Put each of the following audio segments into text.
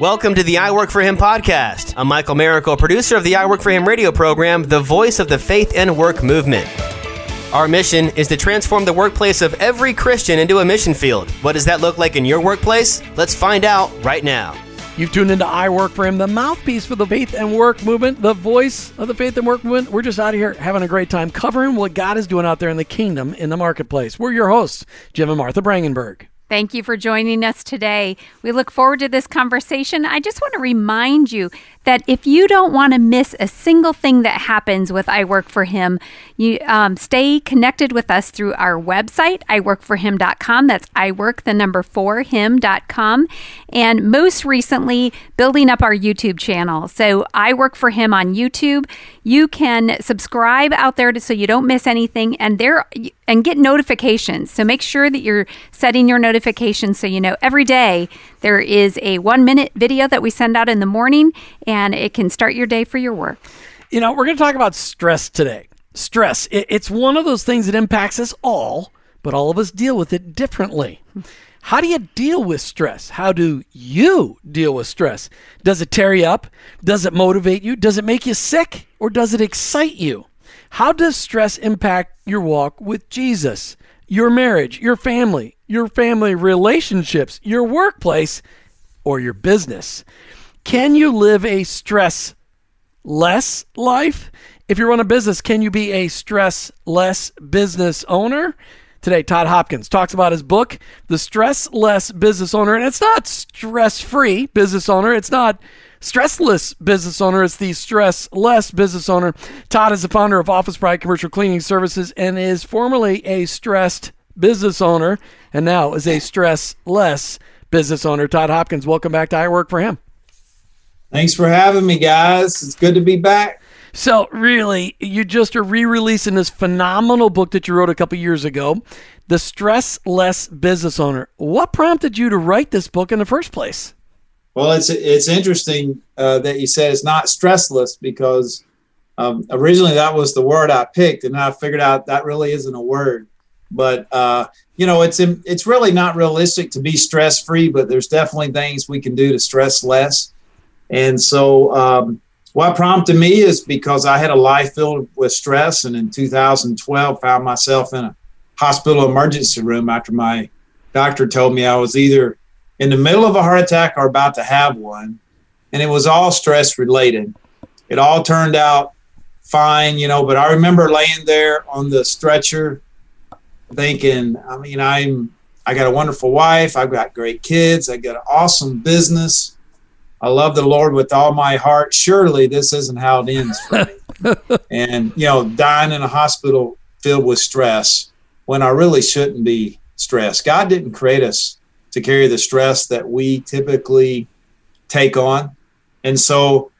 Welcome to the I Work for Him podcast. I'm Michael Miracle, producer of the I Work for Him radio program, the voice of the faith and work movement. Our mission is to transform the workplace of every Christian into a mission field. What does that look like in your workplace? Let's find out right now. You've tuned into I Work for Him, the mouthpiece for the faith and work movement, the voice of the faith and work movement. We're just out here having a great time covering what God is doing out there in the kingdom, in the marketplace. We're your hosts, Jim and Martha Brangenberg. Thank you for joining us today. We look forward to this conversation. I just want to remind you that if you don't want to miss a single thing that happens with I Work for Him, you um, stay connected with us through our website, iworkforhim.com. That's iwork, the number four, him.com. And most recently, building up our YouTube channel. So I Work for Him on YouTube. You can subscribe out there to, so you don't miss anything and there and get notifications. So make sure that you're setting your notifications so you know every day there is a one minute video that we send out in the morning and it can start your day for your work. You know, we're going to talk about stress today. Stress, it's one of those things that impacts us all, but all of us deal with it differently. How do you deal with stress? How do you deal with stress? Does it tear you up? Does it motivate you? Does it make you sick? Or does it excite you? How does stress impact your walk with Jesus, your marriage, your family, your family relationships, your workplace, or your business? Can you live a stress less life? If you run a business, can you be a stress less business owner? Today, Todd Hopkins talks about his book, The Stress Less Business Owner. And it's not stress free business owner, it's not stressless business owner, it's the stress less business owner. Todd is the founder of Office Pride Commercial Cleaning Services and is formerly a stressed business owner and now is a stress less business owner. Todd Hopkins, welcome back to I Work for Him. Thanks for having me, guys. It's good to be back. So, really, you just are re releasing this phenomenal book that you wrote a couple years ago, The Stress Less Business Owner. What prompted you to write this book in the first place? Well, it's it's interesting uh, that you said it's not stressless because um, originally that was the word I picked, and I figured out that really isn't a word. But uh, you know, it's it's really not realistic to be stress free, but there's definitely things we can do to stress less. And so, um, what prompted me is because I had a life filled with stress, and in 2012 found myself in a hospital emergency room after my doctor told me I was either in the middle of a heart attack or about to have one, and it was all stress related. It all turned out fine, you know, but I remember laying there on the stretcher thinking, I mean, I'm I got a wonderful wife, I've got great kids, I got an awesome business I love the Lord with all my heart. Surely this isn't how it ends for me. and, you know, dying in a hospital filled with stress when I really shouldn't be stressed. God didn't create us to carry the stress that we typically take on. And so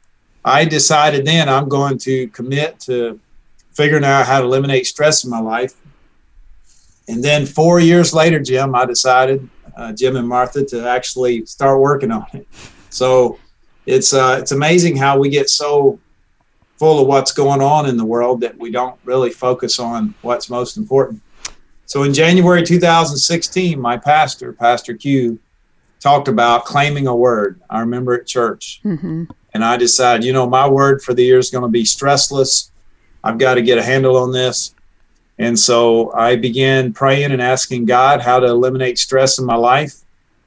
I decided then I'm going to commit to figuring out how to eliminate stress in my life. And then four years later, Jim, I decided, uh, Jim and Martha, to actually start working on it. So it's uh, it's amazing how we get so full of what's going on in the world that we don't really focus on what's most important. So in January 2016, my pastor, Pastor Q, talked about claiming a word. I remember at church. Mm-hmm. And I decided, you know, my word for the year is going to be stressless. I've got to get a handle on this. And so I began praying and asking God how to eliminate stress in my life.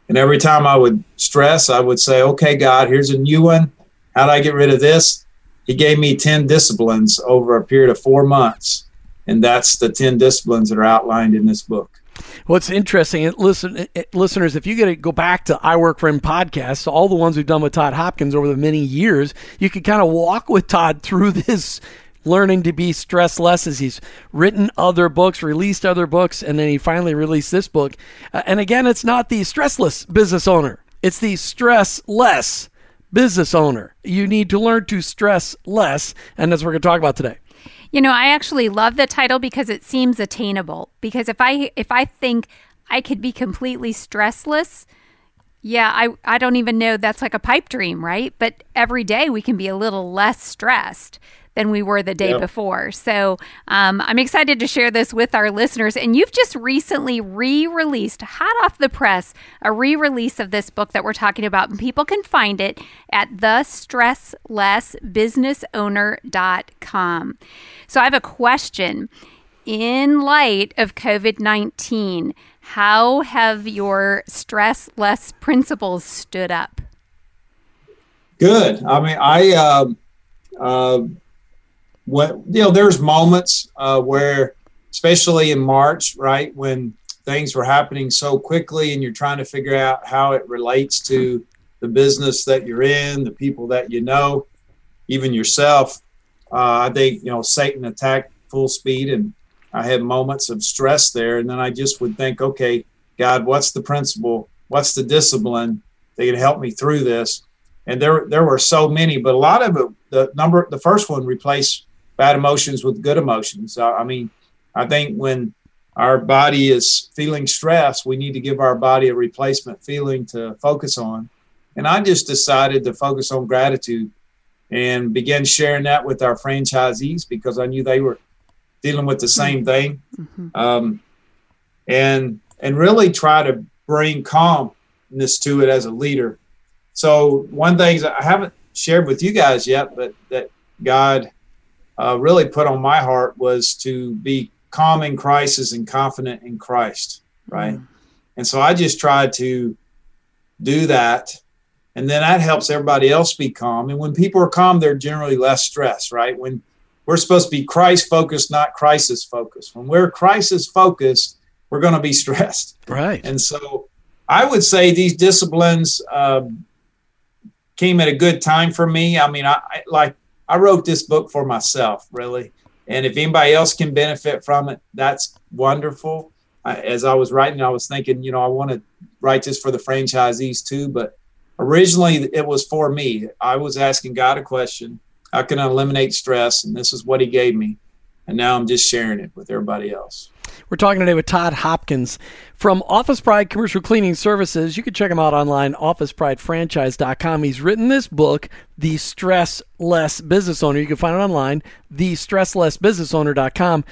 And every time I would stress, I would say, okay, God, here's a new one. How do I get rid of this? He gave me 10 disciplines over a period of four months. And that's the 10 disciplines that are outlined in this book. What's interesting, listen, listeners, if you get to go back to I Work for Him podcasts, all the ones we've done with Todd Hopkins over the many years, you can kind of walk with Todd through this learning to be stress less as he's written other books, released other books, and then he finally released this book. Uh, and again, it's not the stressless business owner, it's the stress less business owner. You need to learn to stress less, and that's what we're going to talk about today. You know, I actually love the title because it seems attainable. Because if I if I think I could be completely stressless, yeah, I, I don't even know that's like a pipe dream, right? But every day we can be a little less stressed than we were the day Yep. before. So um, I'm excited to share this with our listeners. And you've just recently re released, hot off the press, a re release of this book that we're talking about. And people can find it at thestresslessbusinessowner.com. So I have a question. In light of COVID 19, how have your stress less principles stood up? Good. I mean, I, um, uh, what you know, there's moments uh, where, especially in March, right when things were happening so quickly, and you're trying to figure out how it relates to the business that you're in, the people that you know, even yourself. Uh, I think you know Satan attacked full speed, and I had moments of stress there, and then I just would think, okay, God, what's the principle? What's the discipline that can help me through this? and there there were so many, but a lot of it, the number, the first one replaced bad emotions with good emotions. Uh, I mean, I think when our body is feeling stress, we need to give our body a replacement feeling to focus on. And I just decided to focus on gratitude and began sharing that with our franchisees because I knew they were dealing with the same thing. Um, and and really try to bring calmness to it as a leader. So one thing I haven't shared with you guys yet, but that God uh, really put on my heart was to be calm in crisis and confident in Christ, right? And so I just tried to do that, and then that helps everybody else be calm. And when people are calm, they're generally less stressed, right? When we're supposed to be Christ focused, not crisis focused. When we're crisis focused, we're going to be stressed. Right. And so I would say these disciplines um, came at a good time for me. I mean, I, I like I wrote this book for myself, really. And if anybody else can benefit from it, that's wonderful. I, as I was writing, I was thinking, you know, I want to write this for the franchisees too. But originally, it was for me. I was asking God a question: How can I eliminate stress? And this is what He gave me. And now I'm just sharing it with everybody else. We're talking today with Todd Hopkins from Office Pride Commercial Cleaning Services. You can check him out online, officepridefranchise.com. He's written this book, The Stress Less Business Owner. You can find it online, thestresslessbusinessowner.com.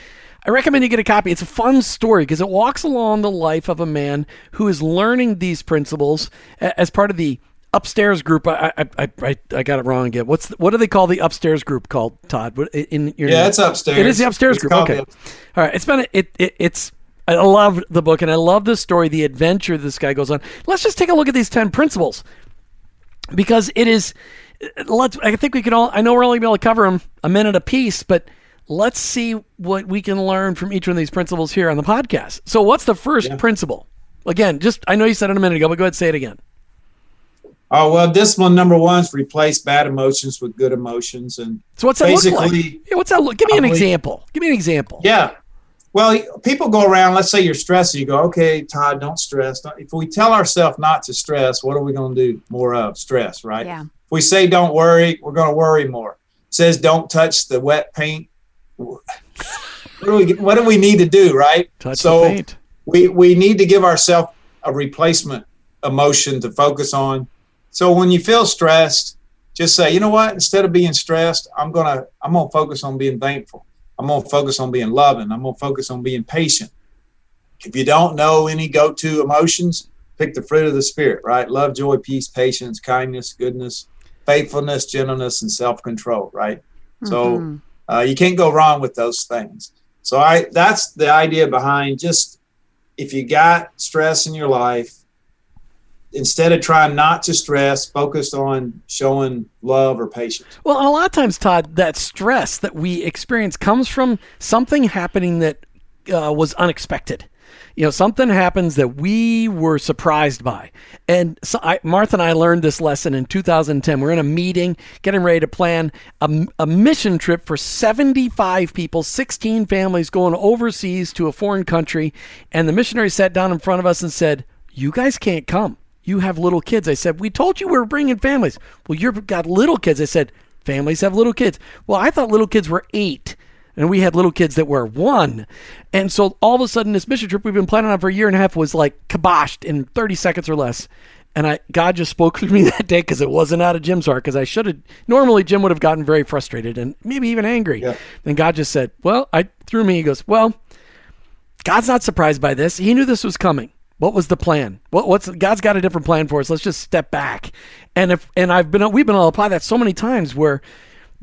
I recommend you get a copy. It's a fun story because it walks along the life of a man who is learning these principles as part of the upstairs group. I I, I, I, I got it wrong again. What's the, what do they call the upstairs group called, Todd? In your Yeah, it's upstairs. It is the upstairs It's group. Okay. the- All right. It's been a, it, it it's I love the book and I love the story, the adventure this guy goes on. Let's just take a look at these ten principles because it is. Let's. I think we can all. I know we're only going to able to cover them a minute a piece, but let's see what we can learn from each one of these principles here on the podcast. So, what's the first principle? Again, just I know you said it a minute ago, but go ahead and say it again. Oh well, discipline number one is replace bad emotions with good emotions, and So, what's that look like? Basically, Yeah, what's that look? Give me an probably- example. Give me an example. yeah. Well, people go around. Let's say you're stressed, and you go, "Okay, Todd, don't stress." If we tell ourselves not to stress, what are we going to do? More of stress, right? Yeah. If we say don't worry, we're going to worry more. It says don't touch the wet paint. What do we What do we need to do, right? Touch so the paint. we we need to give ourselves a replacement emotion to focus on. So when you feel stressed, just say, you know what? Instead of being stressed, I'm gonna I'm gonna focus on being thankful. I'm gonna focus on being loving. I'm gonna focus on being patient. If you don't know any go-to emotions, pick the fruit of the spirit, right? Love, joy, peace, patience, kindness, goodness, faithfulness, gentleness, and self-control, right? So uh, you can't go wrong with those things. So I that's the idea behind just if you got stress in your life, instead of trying not to stress, focus on showing love or patience. Well, a lot of times, Todd, that stress that we experience comes from something happening that uh, was unexpected. You know, something happens that we were surprised by. And so I, Martha and I learned this lesson in 2010. We're in a meeting, getting ready to plan a, a mission trip for 75 people, 16 families going overseas to a foreign country. And the missionary sat down in front of us and said, You guys can't come you have little kids. I said, we told you we were bringing families. Well, you've got little kids. I said, families have little kids. Well, I thought little kids were eight, and we had little kids that were one. And so all of a sudden, this mission trip we've been planning on for a year and a half was like kiboshed in 30 seconds or less. And I God just spoke to me that day because it wasn't out of Jim's heart. Because I should have normally Jim would have gotten very frustrated and maybe even angry. Yeah. And God just said, "Well, I through me." He goes, "Well, God's not surprised by this. He knew this was coming. What was the plan? What, what's God's got a different plan for us? Let's just step back." And if and I've been we've been able to apply that so many times where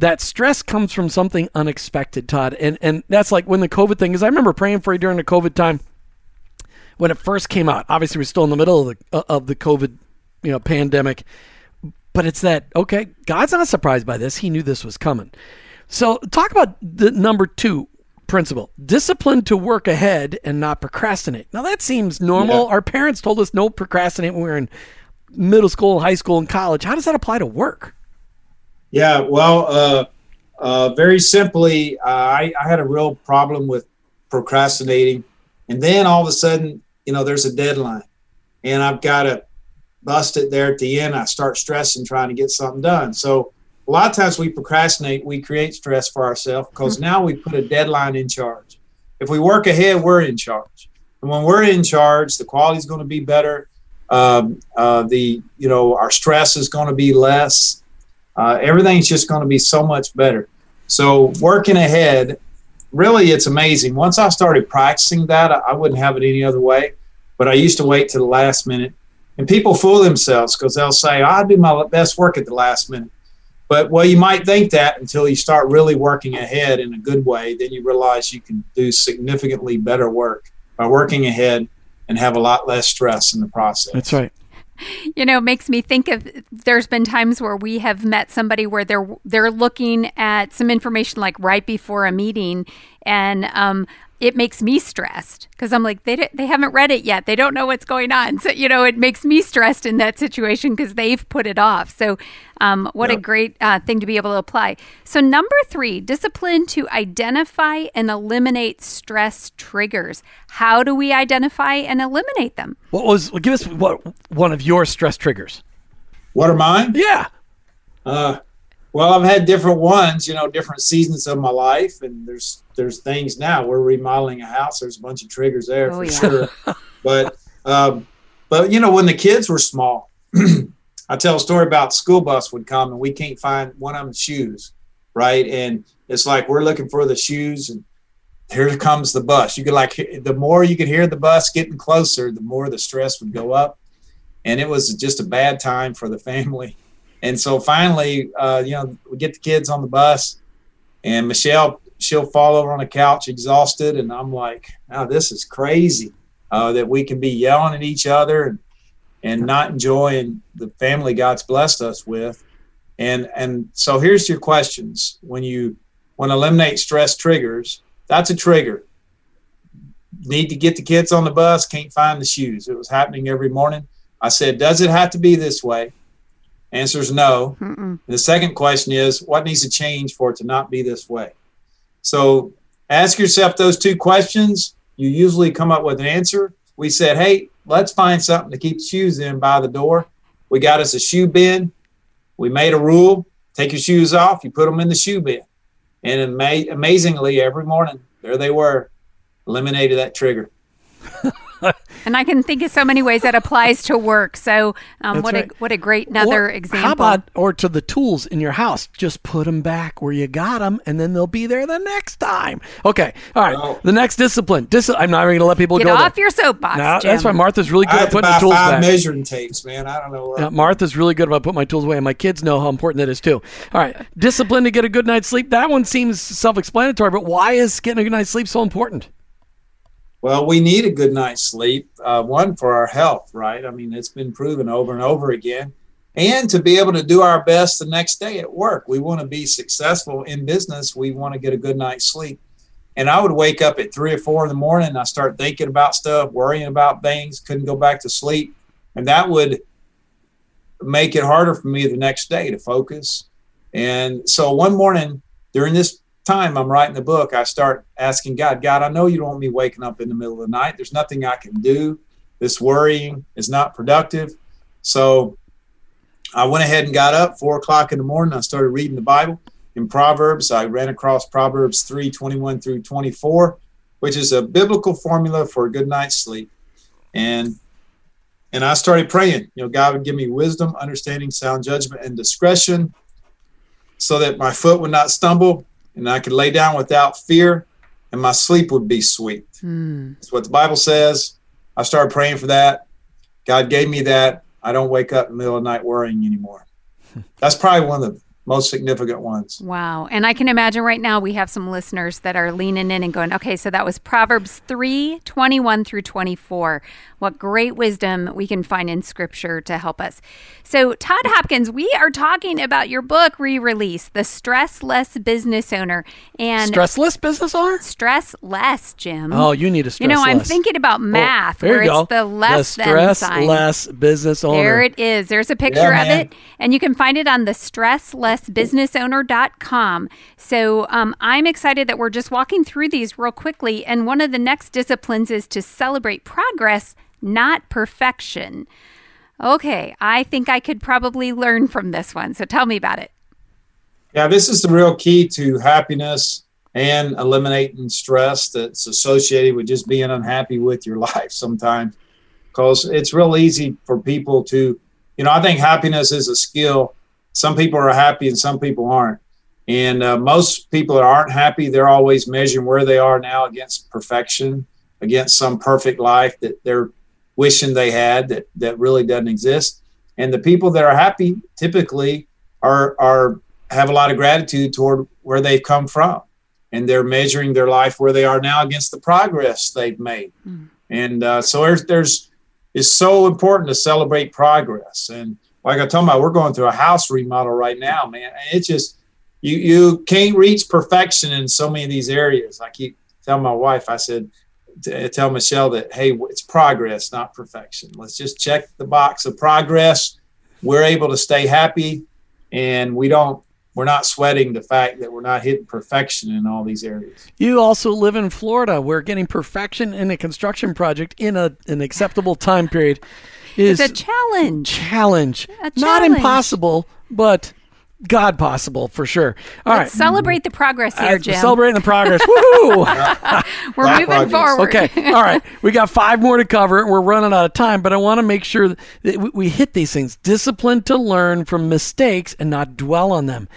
that stress comes from something unexpected, Todd. And and that's like when the COVID thing is. I remember praying for you during the COVID time when it first came out. Obviously, we're still in the middle of the uh, of the COVID, you know, pandemic. But it's that okay? God's not surprised by this. He knew this was coming. So talk about the number two principle: discipline to work ahead and not procrastinate. Now that seems normal. Yeah. Our parents told us no procrastinate when we were in middle school, high school, and college. How does that apply to work? Yeah, well, uh, uh, very simply, uh, I, I had a real problem with procrastinating. And then all of a sudden, you know, there's a deadline and I've got to bust it there at the end. I start stressing trying to get something done. So a lot of times we procrastinate, we create stress for ourselves because now we put a deadline in charge. If we work ahead, we're in charge. And when we're in charge, the quality is going to be better. Um, uh, the, you know, our stress is going to be less uh, everything's just going to be so much better. So working ahead, really, it's amazing. Once I started practicing that, I, I wouldn't have it any other way. But I used to wait to the last minute, and people fool themselves because they'll say, "I do my best work at the last minute." But well, you might think that until you start really working ahead in a good way, then you realize you can do significantly better work by working ahead and have a lot less stress in the process. That's right. you know, it makes me think of there's been times where we have met somebody where they're they're looking at some information like right before a meeting and um it makes me stressed because I'm like they di- they haven't read it yet. They don't know what's going on. So you know, it makes me stressed in that situation because they've put it off. So, um, what a great uh, thing to be able to apply. So, number three, discipline to identify and eliminate stress triggers. How do we identify and eliminate them? What was? Give us what one of your stress triggers. What are mine? Yeah. Uh, well, I've had different ones, you know, different seasons of my life, and there's there's things now. We're remodeling a house. There's a bunch of triggers there Oh, for yeah. sure. but um, but you know, when the kids were small, I tell a story about school bus would come and we can't find one of them shoes, right? And it's like we're looking for the shoes, and here comes the bus. You could like the more you could hear the bus getting closer, the more the stress would go up, and it was just a bad time for the family. And so finally, uh, you know, we get the kids on the bus, and Michelle, she'll fall over on the couch exhausted, and I'm like, "Oh, this is crazy uh, that we can be yelling at each other and and not enjoying the family God's blessed us with." And and so here's your questions: When you want to eliminate stress triggers, that's a trigger. Need to get the kids on the bus, can't find the shoes. It was happening every morning. I said, "Does it have to be this way?" Answer is no. The second question is, what needs to change for it to not be this way? So ask yourself those two questions. You usually come up with an answer. We said, hey, let's find something to keep shoes in by the door. We got us a shoe bin. We made a rule take your shoes off, you put them in the shoe bin. And ama- amazingly, every morning, there they were, eliminated that trigger. And I can think of so many ways that applies to work. So, um, what right. a what a great another Or example. How about or to the tools in your house? Just put them back where you got them, and then they'll be there the next time. Okay. All right. Well- the next discipline. Dis- I'm not even going to let people Get go off there. your soapbox, No, Jim. that's why Martha's really good had at putting buy the tools five back. measuring tapes, man. I don't know. Yeah, Martha's really good about putting my tools away, and my kids know how important that is too. All right, discipline to get a good night's sleep. That one seems self-explanatory, but why is getting a good night's sleep so important? Well, we need a good night's sleep. Uh, one for our health, right? I mean, it's been proven over and over again. And to be able to do our best the next day at work. We want to be successful in business. We want to get a good night's sleep. And I would wake up at three or four in the morning. And I start thinking about stuff, worrying about things, couldn't go back to sleep. And that would make it harder for me the next day to focus. And so one morning during this time I'm writing the book, I start asking God, God, I know you don't want me waking up in the middle of the night. There's nothing I can do. This worrying is not productive. So I went ahead and got up four o'clock in the morning. I started reading the Bible in Proverbs. I ran across Proverbs 3 21 through 24, which is a biblical formula for a good night's sleep. And and I started praying. You know, God would give me wisdom, understanding, sound judgment, and discretion, so that my foot would not stumble, and I could lay down without fear, and my sleep would be sweet. Mm. That's what the Bible says. I started praying for that. God gave me that. I don't wake up in the middle of the night worrying anymore. That's probably one of the most significant ones. Wow. And I can imagine right now we have some listeners that are leaning in and going, okay, so that was Proverbs 3 21 through 24. What great wisdom we can find in scripture to help us. So, Todd Hopkins, we are talking about your book re release, The Stress Less Business Owner. And Stressless Business Owner? Stress less, Jim. Oh, you need a stress You know, less. I'm thinking about oh, math, oh, where it's the less the stress than sign. less business owner. There it is. There's a picture yeah, of it, and you can find it on the stresslessbusinessowner.com. So um, I'm excited that we're just walking through these real quickly. And one of the next disciplines is to celebrate progress not perfection. Okay, I think I could probably learn from this one. So tell me about it. Yeah, this is the real key to happiness and eliminating stress that's associated with just being unhappy with your life sometimes. Because it's real easy for people to, you know, I think happiness is a skill. Some people are happy and some people aren't. And uh, most people that aren't happy, they're always measuring where they are now against perfection, against some perfect life that they're wishing they had that that really doesn't exist. And the people that are happy typically are are have a lot of gratitude toward where they've come from, and they're measuring their life where they are now against the progress they've made. Mm. And uh, so there's there's it's so important to celebrate progress. And like I told you, we're going through a house remodel right now, man. It's just you you can't reach perfection in so many of these areas. I keep telling my wife, I said, tell Michelle that hey, it's progress, not perfection. Let's just check the box of progress. We're able to stay happy, and we don't. We're not sweating the fact that we're not hitting perfection in all these areas. You also live in Florida, where getting perfection in a construction project in a, an acceptable time period is it's a challenge. Challenge. A challenge. Not impossible, but God possible for sure. All Let's right. celebrate the progress here, Jim. Celebrating the progress. Woohoo! We're moving progress. forward. Okay. All right. We got five more to cover. We're running out of time, but I want to make sure that we hit these things. Discipline to learn from mistakes and not dwell on them.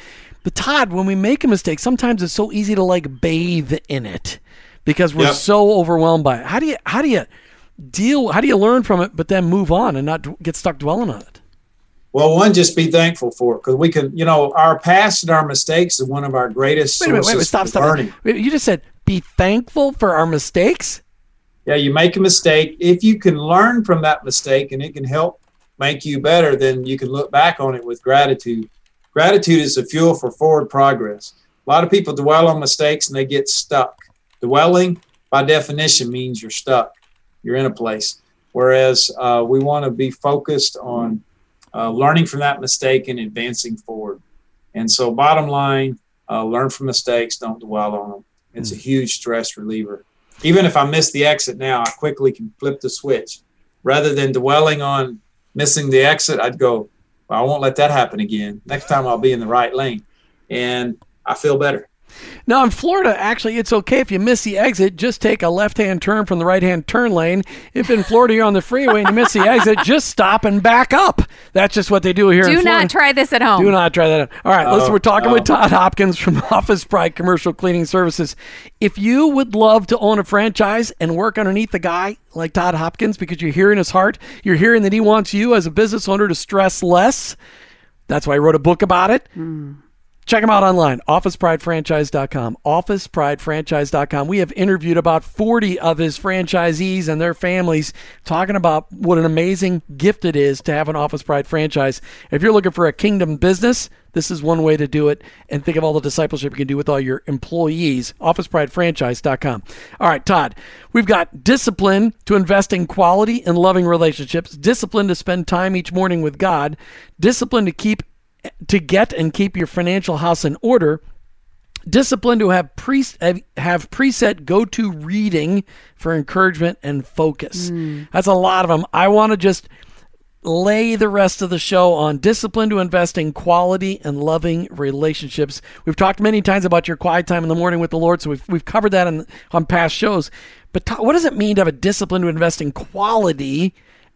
But Todd, when we make a mistake, sometimes it's so easy to like bathe in it because we're yep. so overwhelmed by it. How do you how do you deal how do you learn from it but then move on and not get stuck dwelling on it? Well, one, just be thankful for it because we can, you know, our past and our mistakes is one of our greatest wait, sources wait, wait, stop, stop. learning. You just said be thankful for our mistakes. Yeah, you make a mistake. If you can learn from that mistake and it can help make you better, then you can look back on it with gratitude. Gratitude is the fuel for forward progress. A lot of people dwell on mistakes and they get stuck. Dwelling, by definition, means you're stuck. You're in a place. Whereas uh, we want to be focused on uh, learning from that mistake and advancing forward. And so, bottom line, uh, learn from mistakes, don't dwell on them. It's mm. a huge stress reliever. Even if I miss the exit now, I quickly can flip the switch. Rather than dwelling on missing the exit, I'd go, well, I won't let that happen again. Next time I'll be in the right lane. And I feel better. Now in Florida, actually, it's okay if you miss the exit. Just take a left-hand turn from the right-hand turn lane. If in Florida you're on the freeway and you miss the exit, just stop and back up. That's just what they do here. Do in not try this at home. Do not try that. All right, listen. We're talking with Todd Hopkins from Office Pride Commercial Cleaning Services. If you would love to own a franchise and work underneath a guy like Todd Hopkins because you're hearing his heart, you're hearing that he wants you as a business owner to stress less. That's why I wrote a book about it. Mm. Check them out online, officepridefranchise.com. Officepridefranchise.com. We have interviewed about 40 of his franchisees and their families talking about what an amazing gift it is to have an Office Pride franchise. If you're looking for a kingdom business, this is one way to do it. And think of all the discipleship you can do with all your employees. OfficePrideFranchise.com. All right, Todd, we've got discipline to invest in quality and loving relationships, discipline to spend time each morning with God, discipline to keep to get and keep your financial house in order, discipline to have pre have preset go to reading for encouragement and focus. Mm. That's a lot of them. I want to just lay the rest of the show on discipline to invest in quality and loving relationships. We've talked many times about your quiet time in the morning with the Lord, so we've, we've covered that on, on past shows. But what does it mean to have a discipline to invest in quality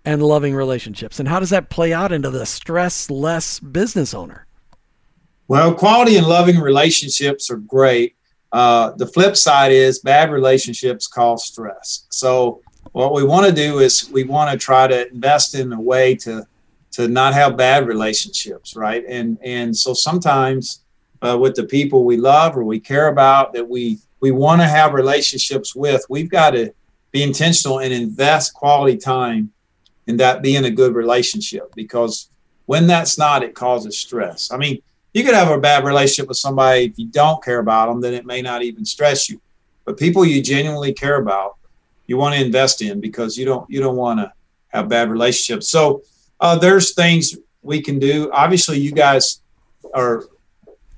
and loving relationships. And how does that play out into the stress less business owner? Well, quality and loving relationships are great. Uh, the flip side is bad relationships cause stress. So, what we want to do is we want to try to invest in a way to to not have bad relationships, right? And and so sometimes uh, with the people we love or we care about that we we want to have relationships with, we've got to be intentional and invest quality time in that being a good relationship because when that's not, it causes stress. I mean, you could have a bad relationship with somebody if you don't care about them, then it may not even stress you. But people you genuinely care about, you want to invest in because you don't you don't want to have bad relationships. So uh, there's things we can do. Obviously, you guys are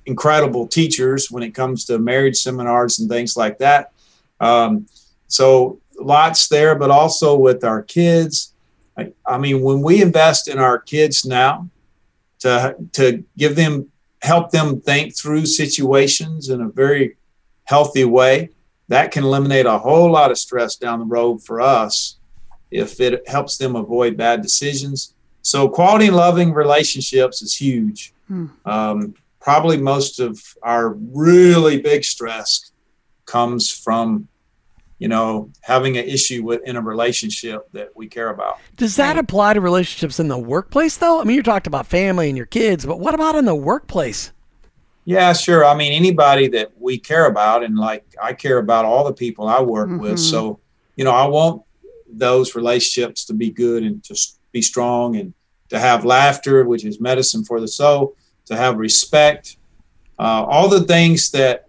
incredible teachers when it comes to marriage seminars and things like that. Um, so lots there, but also with our kids. I, I, mean, when we invest in our kids now to to give them help them think through situations in a very healthy way, that can eliminate a whole lot of stress down the road for us if it helps them avoid bad decisions. So quality and loving relationships is huge. Hmm. Um, probably most of our really big stress comes from you know having an issue with in a relationship that we care about. Does that apply to relationships in the workplace though? I mean you talked about family and your kids but what about in the workplace? Yeah sure. I mean anybody that we care about and like i care about all the people i work mm-hmm. with so you know i want those relationships to be good and to be strong and to have laughter which is medicine for the soul to have respect, uh, all the things that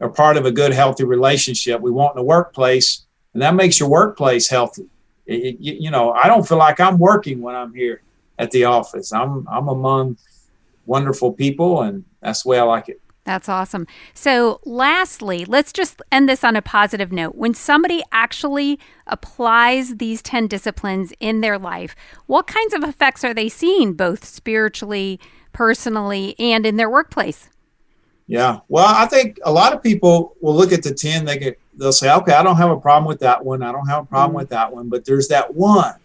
are part of a good, healthy relationship we want in the workplace, and that makes your workplace healthy. It, you know, I don't feel like I'm working when I'm here at the office. I'm I'm among wonderful people, and that's the way I like it. That's awesome. So, lastly, let's just end this on a positive note. When somebody actually applies these 10 disciplines in their life, what kinds of effects are they seeing, both spiritually, personally, and in their workplace? Yeah. Well, I think a lot of people will look at the 10, they get, they'll say, okay, I don't have a problem with that one. I don't have a problem mm-hmm. with that one. But there's that one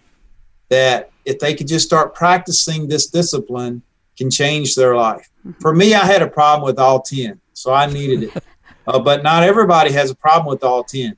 that if they could just start practicing this discipline, can change their life. Mm-hmm. For me, I had a problem with all 10, so I needed it. uh, but not everybody has a problem with all 10.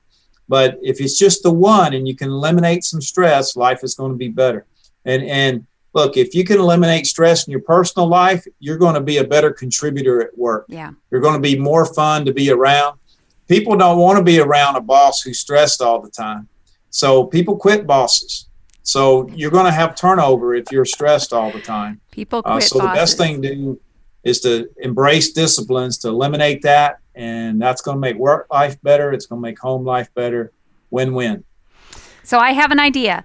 But if it's just the one and you can eliminate some stress, life is going to be better. And, and look, if you can eliminate stress in your personal life, you're going to be a better contributor at work. Yeah. You're going to be more fun to be around. People don't want to be around a boss who's stressed all the time. So people quit bosses. So you're going to have turnover if you're stressed all the time. People uh, quit. Uh, so bosses. the best thing to do is to embrace disciplines to eliminate that, and that's going to make work life better. It's going to make home life better. Win win. So I have an idea.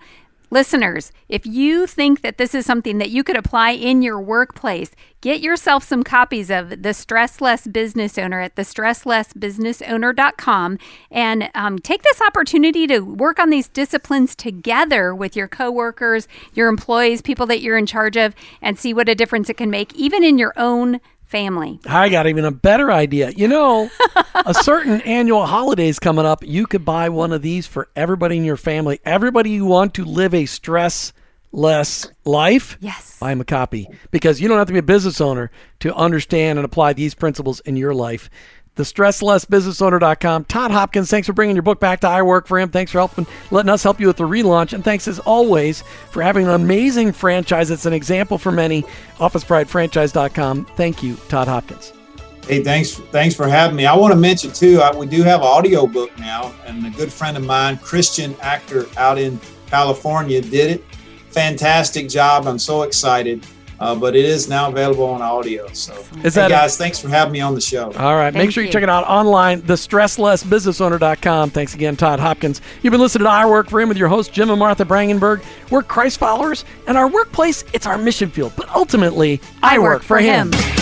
Listeners, if you think that this is something that you could apply in your workplace, get yourself some copies of The Stress Less Business Owner at thestresslessbusinessowner.com and um, take this opportunity to work on these disciplines together with your coworkers, your employees, people that you're in charge of, and see what a difference it can make, even in your own family. I got even a better idea. You know, a certain annual holiday is coming up. You could buy one of these for everybody in your family. Everybody you want to live a stress less life. Yes. Buy them a copy because you don't have to be a business owner to understand and apply these principles in your life the stresslessbusinessowner.com. Todd Hopkins, thanks for bringing your book back to I Work for Him. Thanks for helping, letting us help you with the relaunch. And thanks as always for having an amazing franchise. It's an example for many. OfficePrideFranchise.com. Thank you, Todd Hopkins. Hey, thanks, thanks for having me. I want to mention too, I, we do have an audio book now, and a good friend of mine, Christian actor out in California, did it. Fantastic job. I'm so excited. Uh, but it is now available on audio. So, is hey guys, a- thanks for having me on the show. All right. Thank Make sure you. you check it out online, thestresslessbusinessowner.com. Thanks again, Todd Hopkins. You've been listening to I Work for Him with your host, Jim and Martha Brangenberg. We're Christ followers, and our workplace, it's our mission field. But ultimately, I, I work, work, for, him. him.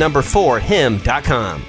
number 4 him.com.